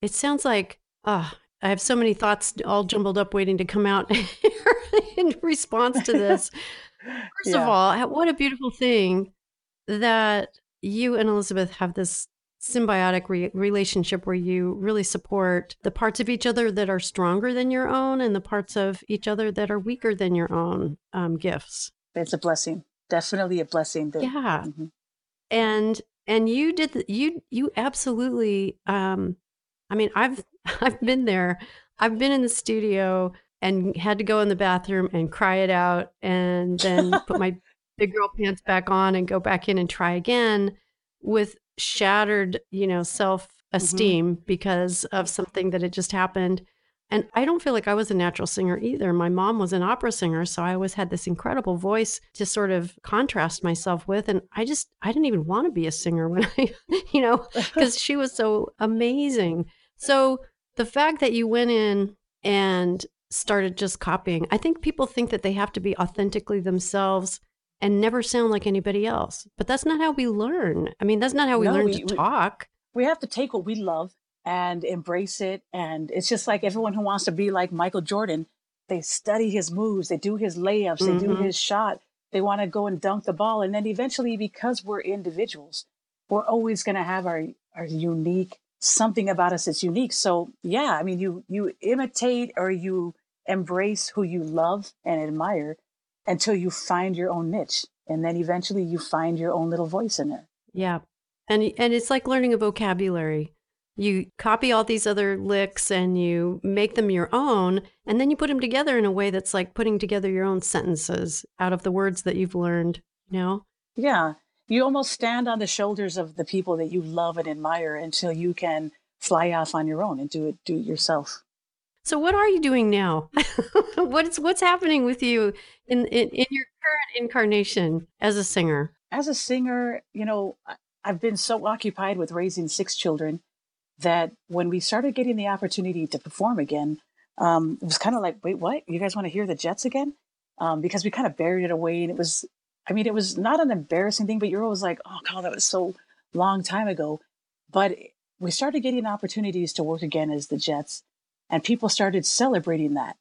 it sounds like ah, oh, I have so many thoughts all jumbled up waiting to come out in response to this. First yeah. of all, what a beautiful thing that you and Elizabeth have this symbiotic re- relationship where you really support the parts of each other that are stronger than your own and the parts of each other that are weaker than your own um, gifts. It's a blessing, definitely a blessing. That, yeah, mm-hmm. and and you did the, you you absolutely. Um, I mean, I've I've been there. I've been in the studio and had to go in the bathroom and cry it out, and then put my big girl pants back on and go back in and try again with shattered, you know, self esteem mm-hmm. because of something that had just happened. And I don't feel like I was a natural singer either. My mom was an opera singer, so I always had this incredible voice to sort of contrast myself with. And I just, I didn't even want to be a singer when I, you know, because she was so amazing. So the fact that you went in and started just copying, I think people think that they have to be authentically themselves and never sound like anybody else. But that's not how we learn. I mean, that's not how we no, learn we, to talk. We have to take what we love and embrace it. And it's just like everyone who wants to be like Michael Jordan, they study his moves, they do his layups, mm-hmm. they do mm-hmm. his shot. They want to go and dunk the ball. And then eventually, because we're individuals, we're always going to have our, our unique something about us that's unique. So yeah, I mean, you you imitate or you embrace who you love and admire, until you find your own niche and then eventually you find your own little voice in there yeah. And and it's like learning a vocabulary. You copy all these other licks and you make them your own and then you put them together in a way that's like putting together your own sentences out of the words that you've learned you know? Yeah. You almost stand on the shoulders of the people that you love and admire until you can fly off on your own and do it do it yourself so what are you doing now? what's what's happening with you in, in, in your current incarnation as a singer? As a singer, you know, I've been so occupied with raising six children that when we started getting the opportunity to perform again, um, it was kind of like, wait, what? You guys want to hear the Jets again? Um, because we kind of buried it away, and it was, I mean, it was not an embarrassing thing, but you're always like, oh god, that was so long time ago. But we started getting opportunities to work again as the Jets, and people started celebrating that.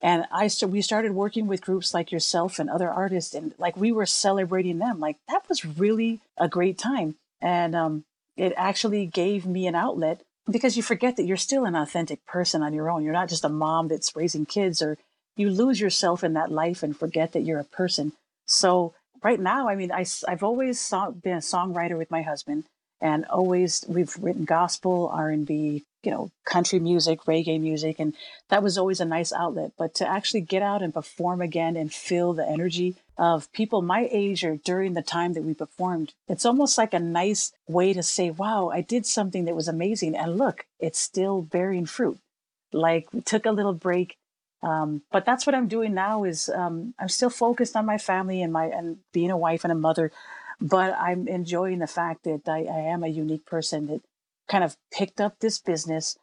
And i st- we started working with groups like yourself and other artists and like we were celebrating them. Like that was really a great time. And um, it actually gave me an outlet because you forget that you're still an authentic person on your own. You're not just a mom that's raising kids or you lose yourself in that life and forget that you're a person. So right now i mean I, i've always been a songwriter with my husband and always we've written gospel r&b you know country music reggae music and that was always a nice outlet. But to actually get out and perform again and feel the energy of people my age or during the time that we performed it's almost like a nice way to say wow i did something that was amazing and look it's still bearing fruit. Like we took a little break um, but that's what i'm doing now is um, i'm still focused on my family and my and being a wife and a mother but I'm enjoying the fact that I, I am a unique person that kind of picked up this business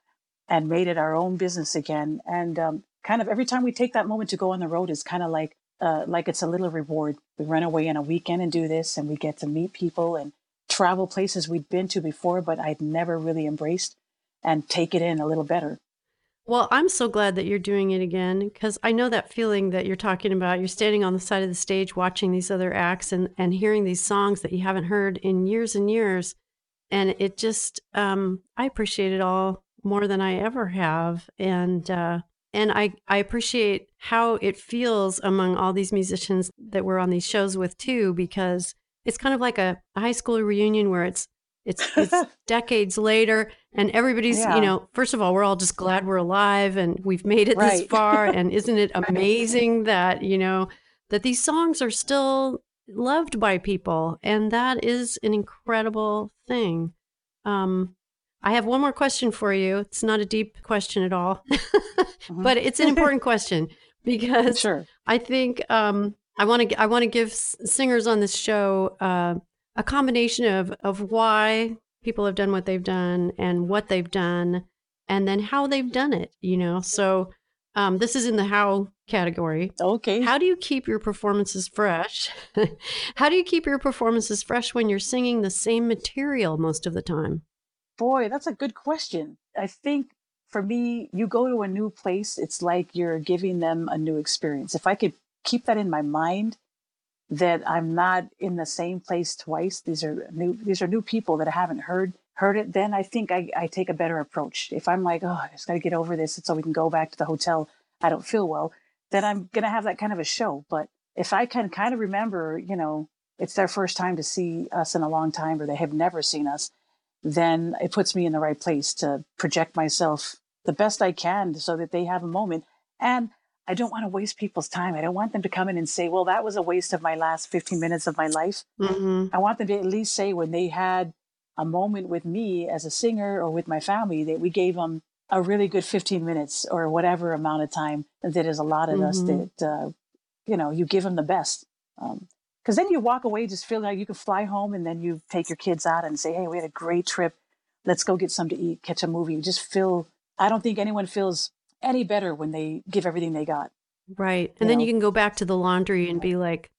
and made it our own business again. And um, kind of every time we take that moment to go on the road is kind of like uh, like it's a little reward. We run away on a weekend and do this, and we get to meet people and travel places we'd been to before, but I'd never really embraced, and take it in a little better. Well, I'm so glad that you're doing it again because I know that feeling that you're talking about. You're standing on the side of the stage watching these other acts and, and hearing these songs that you haven't heard in years and years. And it just, um, I appreciate it all more than I ever have. And, uh, and I, I appreciate how it feels among all these musicians that we're on these shows with too, because it's kind of like a, a high school reunion where it's it's it's decades later, and everybody's yeah. you know. First of all, we're all just glad we're alive and we've made it right. this far. and isn't it amazing that you know that these songs are still loved by people, and that is an incredible thing. Um, I have one more question for you. It's not a deep question at all, mm-hmm. but it's an important question because sure. I think um, I want to I want to give singers on this show uh, a combination of of why people have done what they've done and what they've done and then how they've done it, you know. So um, this is in the how category. Okay. How do you keep your performances fresh? how do you keep your performances fresh when you're singing the same material most of the time? Boy, that's a good question. I think for me, you go to a new place, it's like you're giving them a new experience. If I could keep that in my mind, that I'm not in the same place twice. These are new these are new people that I haven't heard heard it, then I think I, I take a better approach. If I'm like, oh, I just gotta get over this so we can go back to the hotel, I don't feel well, then I'm gonna have that kind of a show. But if I can kind of remember, you know, it's their first time to see us in a long time or they have never seen us, then it puts me in the right place to project myself the best I can so that they have a moment. And I don't want to waste people's time. I don't want them to come in and say, well, that was a waste of my last 15 minutes of my life. Mm-hmm. I want them to at least say when they had a moment with me as a singer or with my family that we gave them a really good 15 minutes or whatever amount of time that is allotted mm-hmm. us that, uh, you know, you give them the best. Um, because then you walk away just feeling like you can fly home and then you take your kids out and say, hey, we had a great trip. Let's go get some to eat, catch a movie. You just feel, I don't think anyone feels any better when they give everything they got. Right. And then know? you can go back to the laundry and be like,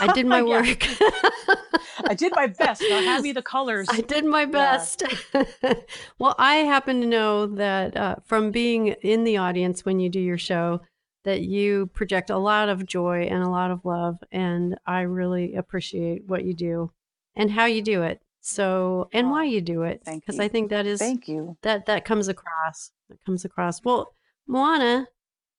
I did my work. I did my best. Now hand me the colors. I did my best. Yeah. well, I happen to know that uh, from being in the audience when you do your show, that you project a lot of joy and a lot of love. And I really appreciate what you do and how you do it. So, and why you do it. Thank you. Because I think that is, thank you. That, that comes across. That comes across. Well, Moana,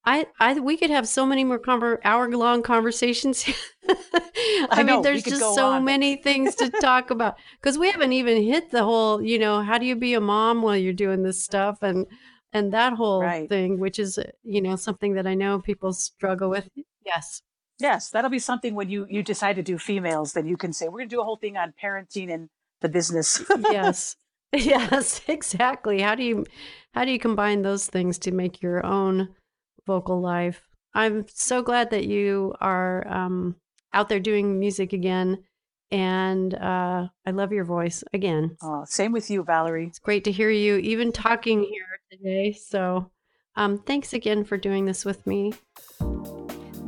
I, I, we could have so many more conver- hour long conversations. I, I know, mean, there's just so on. many things to talk about because we haven't even hit the whole, you know, how do you be a mom while you're doing this stuff and and that whole right. thing, which is, you know, something that I know people struggle with. Yes, yes, that'll be something when you you decide to do females, then you can say we're going to do a whole thing on parenting and the business. yes, yes, exactly. How do you how do you combine those things to make your own vocal life. I'm so glad that you are um, out there doing music again. And uh, I love your voice again. Oh, same with you, Valerie. It's great to hear you even talking here today. So um, thanks again for doing this with me.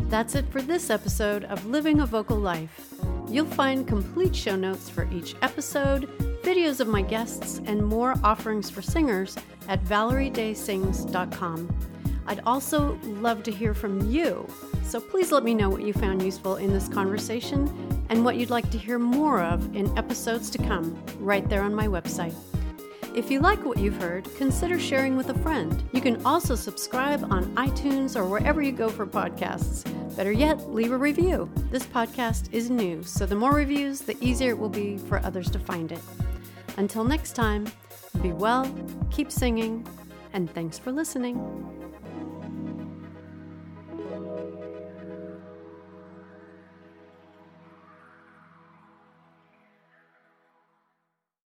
That's it for this episode of Living a Vocal Life. You'll find complete show notes for each episode, videos of my guests, and more offerings for singers at valeriedaysings.com. I'd also love to hear from you. So please let me know what you found useful in this conversation and what you'd like to hear more of in episodes to come, right there on my website. If you like what you've heard, consider sharing with a friend. You can also subscribe on iTunes or wherever you go for podcasts. Better yet, leave a review. This podcast is new, so the more reviews, the easier it will be for others to find it. Until next time, be well, keep singing, and thanks for listening.